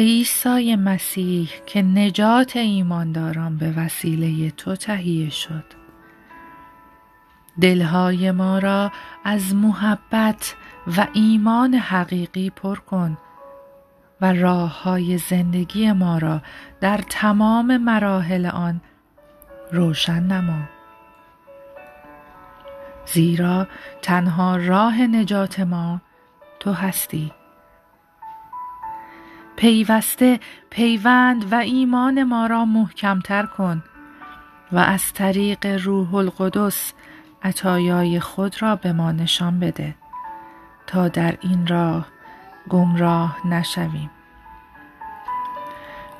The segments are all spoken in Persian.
عیسی مسیح که نجات ایمانداران به وسیله تو تهیه شد. دلهای ما را از محبت و ایمان حقیقی پر کن و راه های زندگی ما را در تمام مراحل آن روشن نما. زیرا تنها راه نجات ما تو هستی. پیوسته پیوند و ایمان ما را محکمتر کن و از طریق روح القدس عطایای خود را به ما نشان بده تا در این راه گمراه نشویم.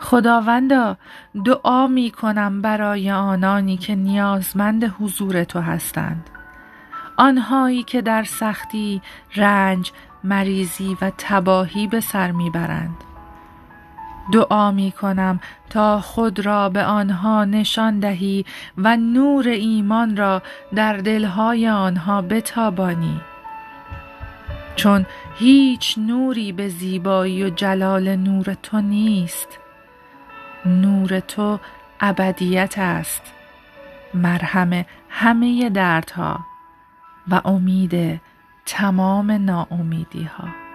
خداوندا دعا می کنم برای آنانی که نیازمند حضور تو هستند. آنهایی که در سختی، رنج، مریضی و تباهی به سر می‌برند دعا می کنم تا خود را به آنها نشان دهی و نور ایمان را در دلهای آنها بتابانی. چون هیچ نوری به زیبایی و جلال نور تو نیست نور تو ابدیت است مرهم همه دردها و امید تمام ناامیدی ها